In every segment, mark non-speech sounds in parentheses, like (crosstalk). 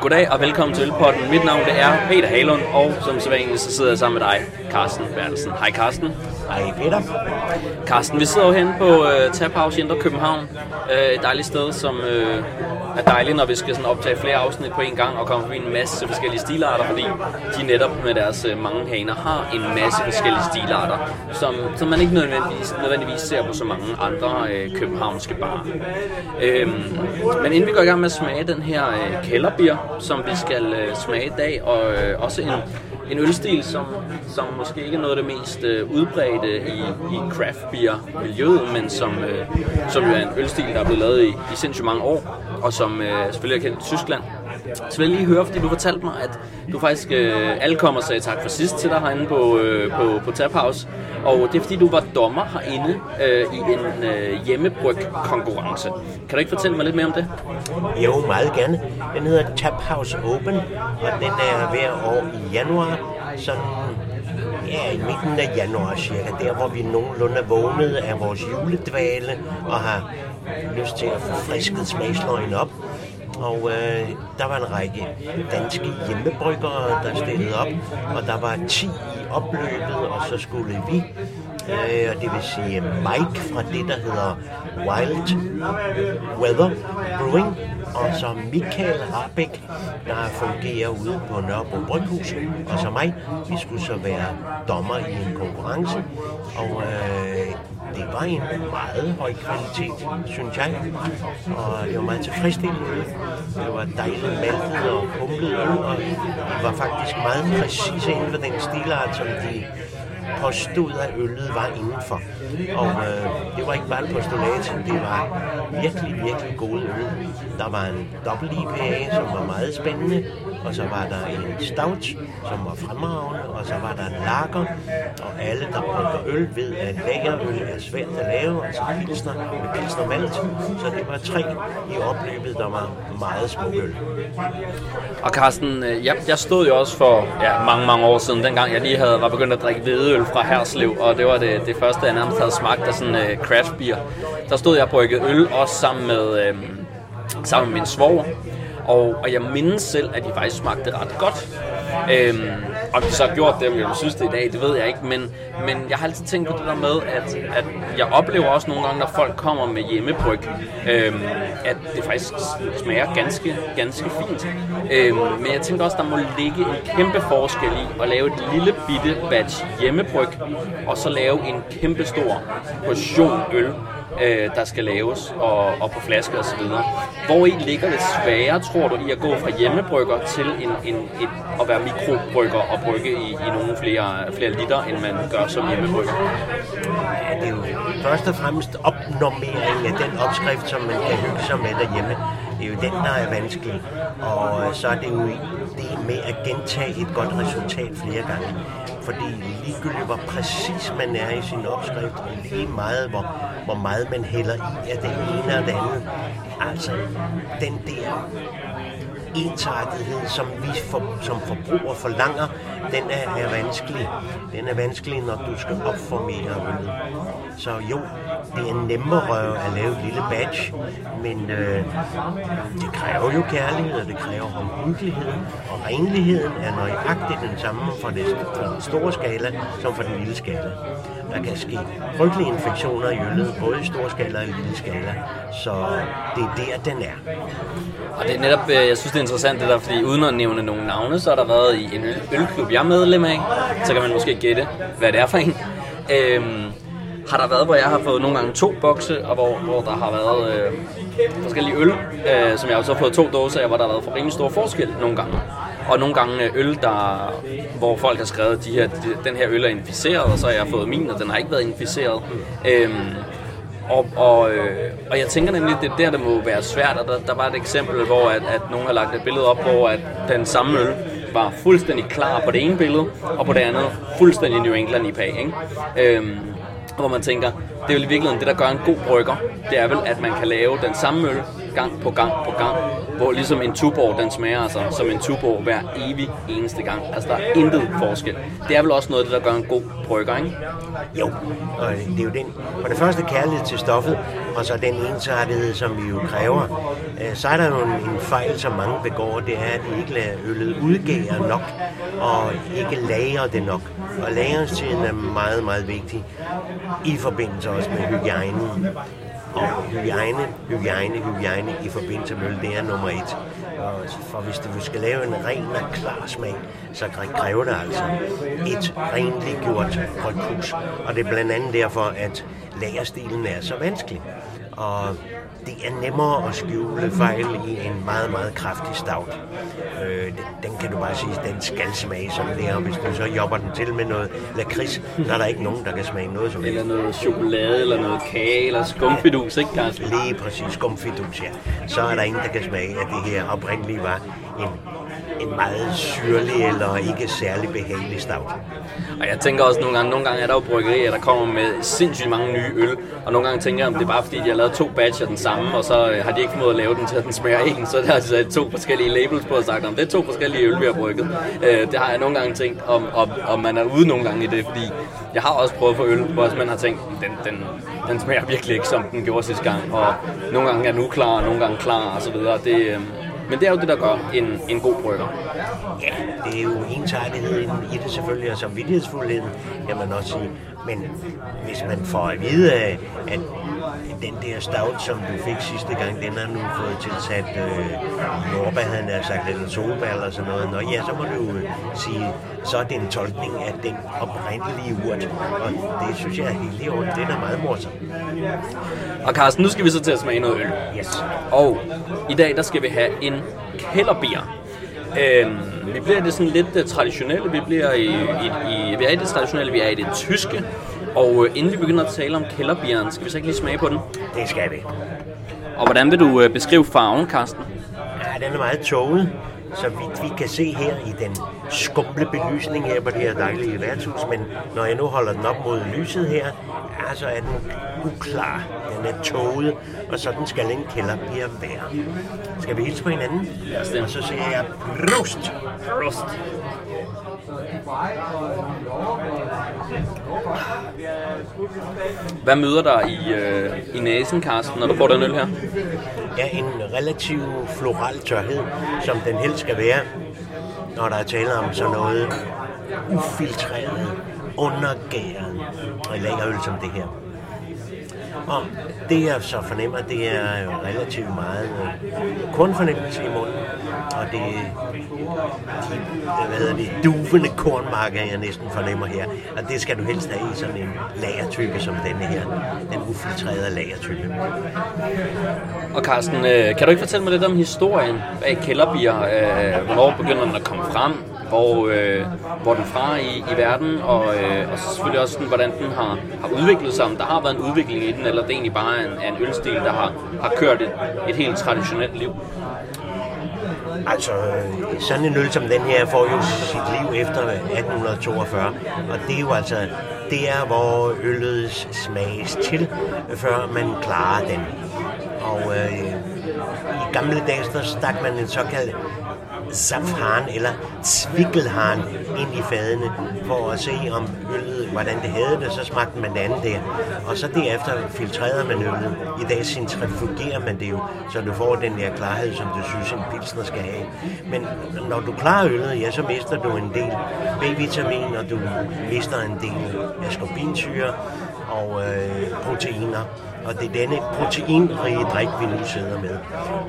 Goddag og velkommen til Ølpotten. Mit navn det er Peter Halund, og som sædvanligt så sidder jeg sammen med dig, Carsten Bertelsen. Hej Carsten. Hej Peter. Carsten, vi sidder jo henne på uh, Tap House i Indre København. Uh, et dejligt sted, som uh, er dejligt, når vi skal sådan optage flere afsnit på en gang og komme forbi en masse forskellige stilarter, fordi de netop med deres øh, mange haner har en masse forskellige stilarter, som, som man ikke nødvendigvis, nødvendigvis ser på så mange andre øh, københavnske barer. Øhm, men inden vi går i gang med at smage den her øh, kælderbier, som vi skal øh, smage i dag, og øh, også en en ølstil, som, som måske ikke er noget af det mest øh, udbredte i, i craft beer miljøet, men som, øh, som jo er en ølstil, der er blevet lavet i, i sindssygt mange år, og som øh, selvfølgelig er kendt i Tyskland. Så vil jeg lige høre, fordi du fortalte mig, at du faktisk øh, alle kommer og sagde tak for sidst til dig herinde på, øh, på, på Tap House. Og det er fordi, du var dommer herinde øh, i en øh, hjemmebryg-konkurrence. Kan du ikke fortælle mig lidt mere om det? Jo, meget gerne. Den hedder Tap House Open, og den er hver år i januar. Sådan ja, i midten af januar cirka, der hvor vi nogenlunde er vågnet af vores juledvale og har lyst til at få frisket smagsløgene op. Og øh, der var en række danske hjemmebryggere, der stillede op, og der var 10 i opløbet, og så skulle vi, øh, og det vil sige Mike fra det, der hedder Wild Weather Brewing, og så Michael Rabeck, der fungerer ude på Nørrebro Bryghus, og så mig, vi skulle så være dommer i en konkurrence, og øh, det var en meget høj kvalitet, synes jeg. Og det var meget tilfredsstillende. Det var dejligt maltet og humlet øl, og det var faktisk meget præcise inden for den stilart, som de påstod, at øllet var indenfor. Og øh, det var ikke bare en postulat, det var virkelig, virkelig gode øl. Der var en dobbelt IPA, som var meget spændende, og så var der en stout, som var fremragende, og så var der en lager, og alle, der brygger øl, ved, at lagerøl er svært at lave, altså pilsner med pilsner malt, så det var tre i opløbet, der var meget små øl. Og Carsten, øh, jeg, jeg stod jo også for ja, mange, mange år siden, dengang jeg lige havde, var begyndt at drikke hvedeøl fra Herslev, og det var det, det første, jeg nærmest havde smagt af sådan uh, craft beer. Der stod jeg og bryggede øl, også sammen med, øhm, sammen med min svoger, og, og jeg mindes selv, at de faktisk smagte ret godt. Øhm, om de så har gjort det, om jeg synes det i dag, det ved jeg ikke, men, men jeg har altid tænkt på det der med, at, at jeg oplever også nogle gange, når folk kommer med hjemmebryg, øhm, at det faktisk smager ganske, ganske fint. Øhm, men jeg tænker også, der må ligge en kæmpe forskel i at lave et lille bitte batch hjemmebryg, og så lave en kæmpe stor portion øl, øh, der skal laves, og, og på flaske osv. Hvor i ligger det svære, tror du, i at gå fra hjemmebrygger til en, en, et, at være mikrobrygger og brygge i, i nogle flere, flere liter, end man gør som hjemmebrygger? Ja, det er jo først og fremmest opnormering af den opskrift, som man kan hygge sig med derhjemme. Det er jo den, der er vanskelig. Og så er det jo det med at gentage et godt resultat flere gange. Fordi ligegyldigt hvor præcis man er i sin opskrift, og lige meget hvor, hvor meget man hælder i af det ene og den anden. Altså, den der ensartethed, som vi for, som forbruger forlanger, den er, er vanskelig. Den er vanskelig, når du skal opformere øllet. Så jo, det er nemmere at lave et lille batch, men øh, det kræver jo kærlighed, og det kræver omhyggelighed, og renligheden er nøjagtigt den samme for, det, for den store skala som for den lille skala. Der kan ske frygtelige infektioner i øllet, både i stor skala og i lille skala, så det er der, den er. Og det er netop, øh, jeg synes det er interessant det der, fordi uden at nævne nogle navne, så har der været i en ølklub, jeg er medlem af, så kan man måske gætte, hvad det er for en. Øhm, har der været, hvor jeg har fået nogle gange to bokse, og hvor, hvor der har været øh, forskellige øl, øh, som jeg også har fået to dåser af, hvor der har været for rimelig stor forskel nogle gange. Og nogle gange øh, øl, der, hvor folk har skrevet, de her, de, den her øl er inficeret, og så har jeg fået min, og den har ikke været inficeret. Øh, og, og, øh, og jeg tænker nemlig, at det der, der må være svært, og der, der var et eksempel, hvor at, at nogen har lagt et billede op, hvor at den samme øl var fuldstændig klar på det ene billede, og på det andet fuldstændig New England IPA. Ikke? Øhm, hvor man tænker, det er jo i virkeligheden det, der gør en god brygger, det er vel, at man kan lave den samme øl gang på gang på gang, hvor ligesom en tuborg, den smager altså som en tuborg hver evig eneste gang. Altså der er intet forskel. Det er vel også noget af det, der gør en god brygger, ikke? Jo, og det er jo den, for det første kærlighed til stoffet, og så den ensartethed, som vi jo kræver. Øh, så er der jo en, en fejl, som mange begår, det er, at de ikke lader øllet udgære nok, og ikke lager det nok. Og lagringstiden er meget, meget vigtig, i forbindelse også med hygiejnen. Og hygiejne, hygiejne, hygiejne i forbindelse med øl, det er nummer et. Og for hvis du skal lave en ren og klar smag, så kræver det altså et rentliggjort bryghus. Og det er blandt andet derfor, at lagerstilen er så vanskelig. Og det er nemmere at skjule fejl i en meget, meget kraftig stout. Øh, den kan du bare sige, den skal smage som det og hvis du så jobber den til med noget lakrids, så er der ikke nogen, der kan smage noget som Eller noget chokolade, eller noget kage, eller skumfidus, ikke Carsten? Lige præcis, skumfidus, ja. Så er der ingen, der kan smage, at det her oprindeligt var en en meget syrlig eller ikke særlig behagelig stout. Og jeg tænker også nogle gange, nogle gange er der jo bryggerier, der kommer med sindssygt mange nye øl, og nogle gange tænker jeg, om det er bare fordi, de har lavet to batcher den samme, og så øh, har de ikke formået at lave den til, at den smager en, så der har de sat to forskellige labels på og sagt, om det er to forskellige øl, vi har brygget. Øh, det har jeg nogle gange tænkt, om, om, om man er ude nogle gange i det, fordi jeg har også prøvet at få øl, hvor man har tænkt, den, den, den smager virkelig ikke, som den gjorde sidste gang, og nogle gange er den uklar, og nogle gange klar, og så videre. Det, øh, men det er jo det, der gør en, en god brygger. Ja, det er jo ensartetheden i det selvfølgelig, og samvittighedsfuldheden, kan man også sige. Men hvis man får at vide, at den der stout, som du fik sidste gang, den har nu fået tilsat øh, Norba, han har sagt, eller solbær eller sådan noget. Nå ja, så må du øh, sige, så er det en tolkning af den oprindelige urt. Og det synes jeg er helt i orden. Det er meget morsomt. Og Carsten, nu skal vi så til at smage noget øl. Yes. Og i dag, der skal vi have en kælderbier. Øhm, vi bliver det sådan lidt uh, traditionelle, vi bliver i, i, i, vi er i det traditionelle, vi er i det tyske, og uh, inden vi begynder at tale om kælderbieren, skal vi så ikke lige smage på den? Det skal vi. Og hvordan vil du uh, beskrive farven, Karsten? Ja, den er meget tåget, så vidt vi kan se her i den skumle belysning her på det her dejlige værtshus, men når jeg nu holder den op mod lyset her, ja, så er den uklar. Den er tåget, og sådan skal en kælderbier være. Skal vi hilse på hinanden? Ja, og så siger jeg prost! Prost! Hvad møder dig i, øh, i næsen, Carsten, når du får den øl her? Ja, en relativ floral tørhed, som den helst skal være, når der er tale om sådan noget ufiltreret, undergæret lagerøl som det her om. det jeg så fornemmer, det er jo relativt meget øh, kornfornemmelse i munden. Og det de, hvad hedder det, duvende kornmarker, jeg næsten fornemmer her. Og det skal du helst have i sådan en lagertype som denne her. Den ufiltrerede lagertype. Og Carsten, øh, kan du ikke fortælle mig lidt om historien bag kælderbier? Øh, hvornår begynder den at komme frem? Hvor, øh, hvor den fra i, i verden, og, øh, og så selvfølgelig også sådan, hvordan den har, har udviklet sig, om der har været en udvikling i den, eller det er egentlig bare en, en ølstil, der har, har kørt et, et helt traditionelt liv. Altså, sådan en øl som den her får jo sit liv efter 1842, og det er jo altså, det er hvor øllet smages til, før man klarer den. Og øh, i gamle dage, der stak man en såkaldt safran eller tvikkelharn ind i fadene for at se om øllet, hvordan det havde det, så smagte man det andet der. Og så derefter filtrerede man øllet. I dag centrifugerer man det jo, så du får den der klarhed, som du synes en pilsner skal have. Men når du klarer øllet, ja, så mister du en del B-vitamin, og du mister en del askorbinsyre og øh, proteiner. Og det er denne proteinrige drik, vi nu sidder med.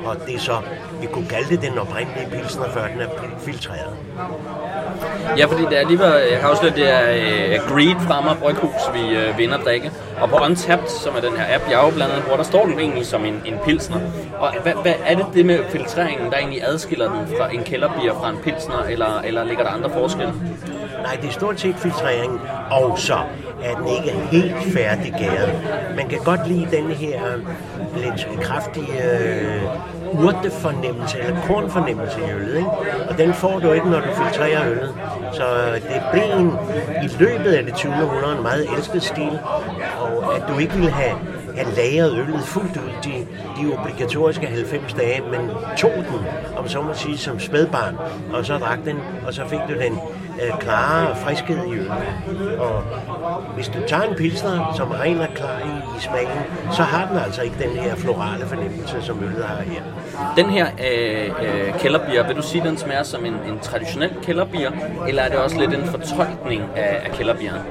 Og det er så, vi kunne kalde det den oprindelige pilsner, før den er filtreret. Ja, fordi det er lige jeg kan afsløre, det er uh, Greed fra mig Bryghus, vi uh, vinder drikke. Og på Untapped, som er den her app, jeg jo blandt andet bruger, der står den egentlig som en, en pilsner. Og hvad, hvad er det det med filtreringen, der egentlig adskiller den fra en kælderbier fra en pilsner, eller, eller ligger der andre forskelle? Nej, det er stort set filtreringen, og så er den ikke helt færdiggæret. Man kan godt lide den her lidt kraftige øh, urtefornemmelse, eller kornfornemmelse i øllet, ikke? Og den får du ikke, når du filtrerer øllet. Så det blev en, i løbet af det 20. århundrede en meget elsket stil, og at du ikke ville have jeg lagrede øllet fuldt ud de, de obligatoriske 90 dage, men tog den, om så må sige, som spædbarn, og så drak den, og så fik du den øh, klare friskhed i øllet. Og hvis du tager en pilsner, som er ren og klar i, i smagen, så har den altså ikke den her florale fornemmelse, som øllet har her. Den her øh, øh, kælderbier, vil du sige, den smager som en, en traditionel kælderbier, eller er det også lidt en fortolkning af, af kælderbieren?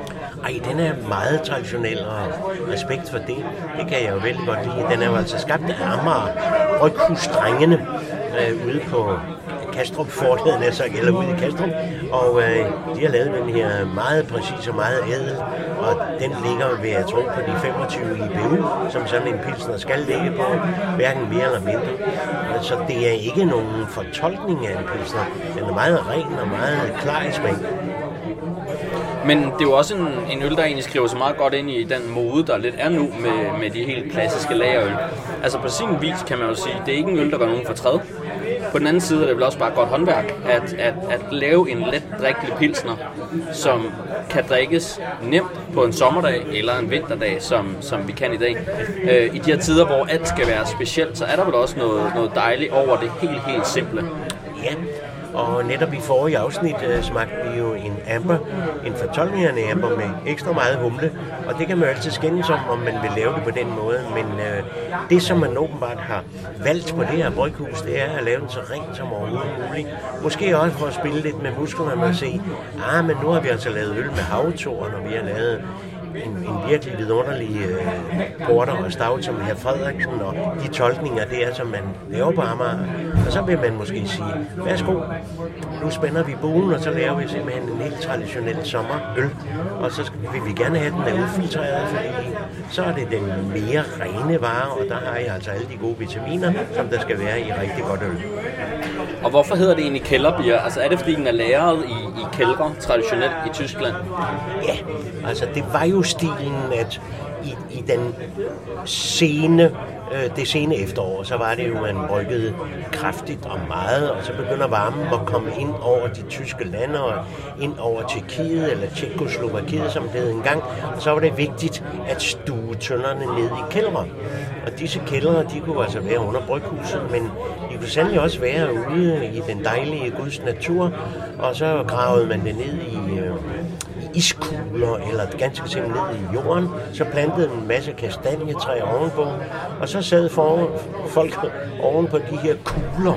Ej, den er meget traditionel, og respekt for det, det kan jeg jo vældig godt lide. Den er jo altså skabt af Amager Bryghusdrengene øh, ude på Kastrup forladen er så eller ude i Kastrup, og øh, de har lavet den her meget præcis og meget ædel, og den ligger ved at tro på de 25 IBU, som sådan en pilsner skal ligge på, hverken mere eller mindre. Så det er ikke nogen fortolkning af en pilsner. Den er meget ren og meget klar i smag. Men det er jo også en, en øl, der egentlig skriver sig meget godt ind i den mode, der lidt er nu med, med de helt klassiske lagerøl. Altså på sin vis kan man jo sige, det er ikke en øl, der gør nogen fortræd. På den anden side er det vel også bare godt håndværk, at, at, at lave en let drikkelig pilsner, som kan drikkes nemt på en sommerdag eller en vinterdag, som, som vi kan i dag. Øh, I de her tider, hvor alt skal være specielt, så er der vel også noget, noget dejligt over det helt, helt simple. Ja, og netop i forrige afsnit uh, smagte vi jo en amber, en fortolkningerne amber med ekstra meget humle. Og det kan man jo altid skændes om, om man vil lave det på den måde. Men uh, det, som man åbenbart har valgt på det her bryghus, det er at lave den så rent som overhovedet muligt. Måske også for at spille lidt med musklerne og at se, ah, men nu har vi altså lavet øl med havtoren, og vi har lavet en, en virkelig vidunderlig øh, porter og stav som herr Frederiksen, og de tolkninger der, som man laver på Amager. Og så vil man måske sige, værsgo, nu spænder vi buen, og så laver vi simpelthen en helt traditionel sommerøl. Og så vil vi gerne have den er udfiltreret, fordi så er det den mere rene vare, og der har jeg altså alle de gode vitaminer, som der skal være i rigtig godt øl. Og hvorfor hedder det egentlig kælderbier? Altså er det fordi den er lagret i, i kældre traditionelt i Tyskland? Ja, altså det var jo stilen, at i, i den sene øh, det sene efterår, så var det jo, man rykkede kraftigt og meget, og så begynder varmen at komme ind over de tyske lande og ind over Tjekkiet eller Tjekkoslovakiet, som det hed engang. Og så var det vigtigt at stue tønderne ned i kældre. Og disse kældre, de kunne altså være under bryghuset, men de kunne sandelig også være ude i den dejlige Guds natur, og så gravede man det ned i øh, iskugler eller ganske simpelthen ned i jorden. Så plantede en masse kastanjetræer ovenpå, og så sad for, folk oven på de her kugler,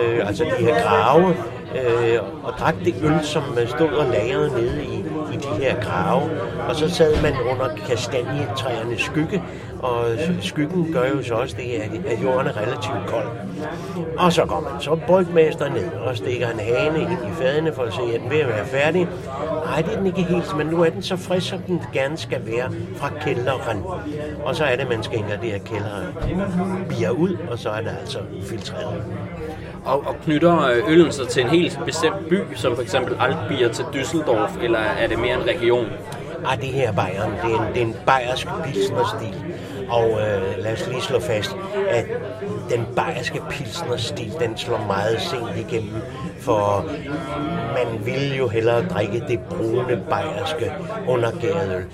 øh, altså de her grave, øh, og drak det øl, som stod og lagrede nede i de her grave. Og så sad man under kastanjetræernes skygge, og skyggen gør jo så også det, at jorden er relativt kold. Og så går man så brygmester ned og stikker en hane ind i fadene for at se, at den ved at være færdig. Nej, det er den ikke helt, men nu er den så frisk, som den gerne skal være fra kælderen. Og så er det, man skænker det her kælderbier ud, og så er det altså filtreret. Og, og knytter øh, øllen sig til en helt bestemt by, som for eksempel Altbier til Düsseldorf, eller er det mere en region? Ah, det her er Bayern. Det er en, det er en bayersk pilsnerstil. Og øh, lad os lige slå fast, at den bayerske pilsnerstil, den slår meget sent igennem, for man ville jo hellere drikke det brune bayerske undergærede øl.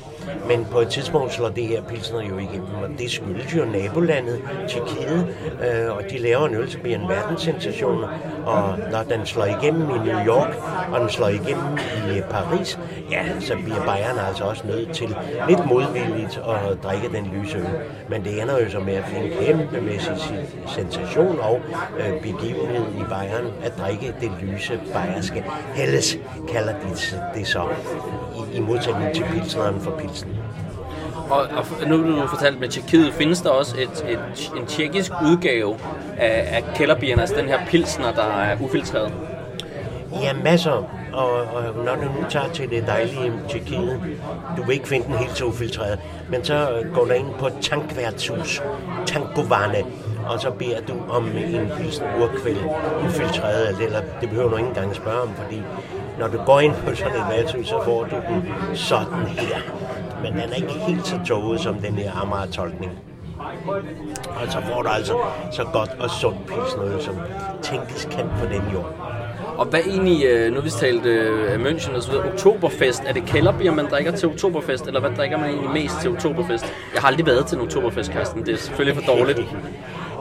Men på et tidspunkt slår det her pilsner jo igennem, og det skyldes jo nabolandet, Tjekkiet, øh, og de laver en øl, som bliver en verdenssensation, og når den slår igennem i New York, og den slår igennem i Paris, ja, så bliver Bayern altså også nødt til lidt modvilligt at drikke den lyse øl. Men det ender jo så med at finde en kæmpemæssig sensation og øh, begivenhed i Bayern at drikke det lyse bayerske. Helles kalder de det så, i, i modsætning til pilsneren for pilsen. Og, og nu du fortalt med Tjekkiet, findes der også et, et, en tjekkisk udgave af, af kælderbierne, altså den her pilsner, der er ufiltreret? Ja, masser. Og, og når du nu tager til det dejlige Tjekkiet, du vil ikke finde den helt så ufiltreret, men så går du ind på et tankværtshus, Tankovane, og så beder du om en pilsen urkvæld, ufiltreret, eller det behøver du ikke engang spørge om, fordi når du går ind på sådan et værtshus, så får du den sådan her. Men den er ikke helt så tåget som den her Amager-tolkning. Og så får du altså så godt og sundt pilsnøl, som tænkes kan på den jord. Og hvad egentlig, øh, nu har vi talt øh, München og så videre, Oktoberfest, er det kælderbier, man drikker til Oktoberfest, eller hvad drikker man egentlig mest til Oktoberfest? Jeg har aldrig været til en Oktoberfest, Karsten, Det er selvfølgelig for dårligt.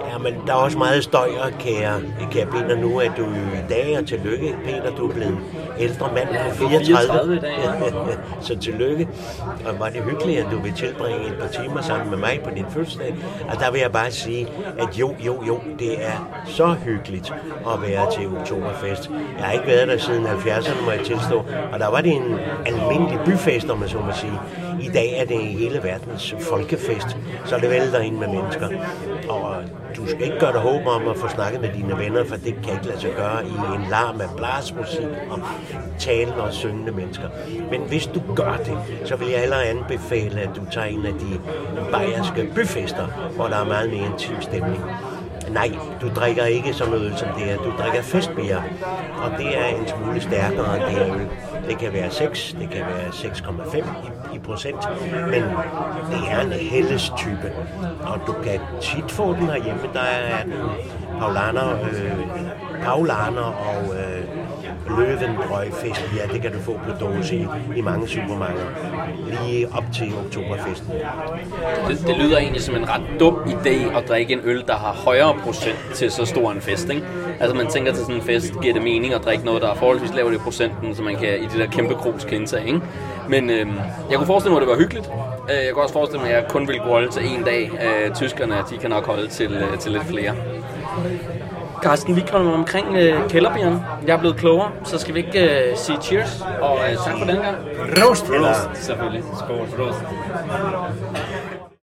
Ja, men der er også meget støj, og kære, kære Peter, nu er du i dag, og tillykke, Peter, du er blevet ældre mand Ja, på jeg er 34. 34 i dag, (laughs) Så tillykke, og var det hyggeligt, at du vil tilbringe et par timer sammen med mig på din fødselsdag. Og der vil jeg bare sige, at jo, jo, jo, det er så hyggeligt at være til Oktoberfest. Jeg har ikke været der siden 70'erne, må jeg tilstå, og der var det en almindelig byfest, om man så må sige. I dag er det hele verdens folkefest, så det vælter ind med mennesker. Og du skal ikke gøre dig håb om at få snakket med dine venner, for det kan ikke lade sig gøre i en larm af blasmusik og talende og syngende mennesker. Men hvis du gør det, så vil jeg hellere anbefale, at du tager en af de bayerske byfester, hvor der er meget mere intim stemning. Nej, du drikker ikke sådan noget som det her. Du drikker festbier, og det er en smule stærkere end det her øl. Det kan være 6, det kan være 6,5 i, i procent, men det er en helles type. Og du kan tit få den herhjemme. Der er den Paulaner, øh, Paulaner og øh, Løvenbrøg ja, Det kan du få på dåse i, i mange supermarkeder. Lige op til oktoberfesten. Det, det lyder egentlig som en ret dum idé at drikke en øl, der har højere procent til så stor en fest, ikke? Altså man tænker til sådan en fest, giver det mening at drikke noget, der er forholdsvis lavt i procenten, så man kan i de der kæmpe krus kan indtage, ikke? Men øhm, jeg kunne forestille mig, at det var hyggeligt. Øh, jeg kunne også forestille mig, at jeg kun ville kunne holde til en dag. Øh, Tyskerne, de kan nok holde til, øh, til lidt flere. Carsten, vi kommer omkring øh, kælderbieren. Jeg er blevet klogere, så skal vi ikke øh, sige cheers. Og øh, tak for den gang. Roast, Prost, selvfølgelig. Skål, prost.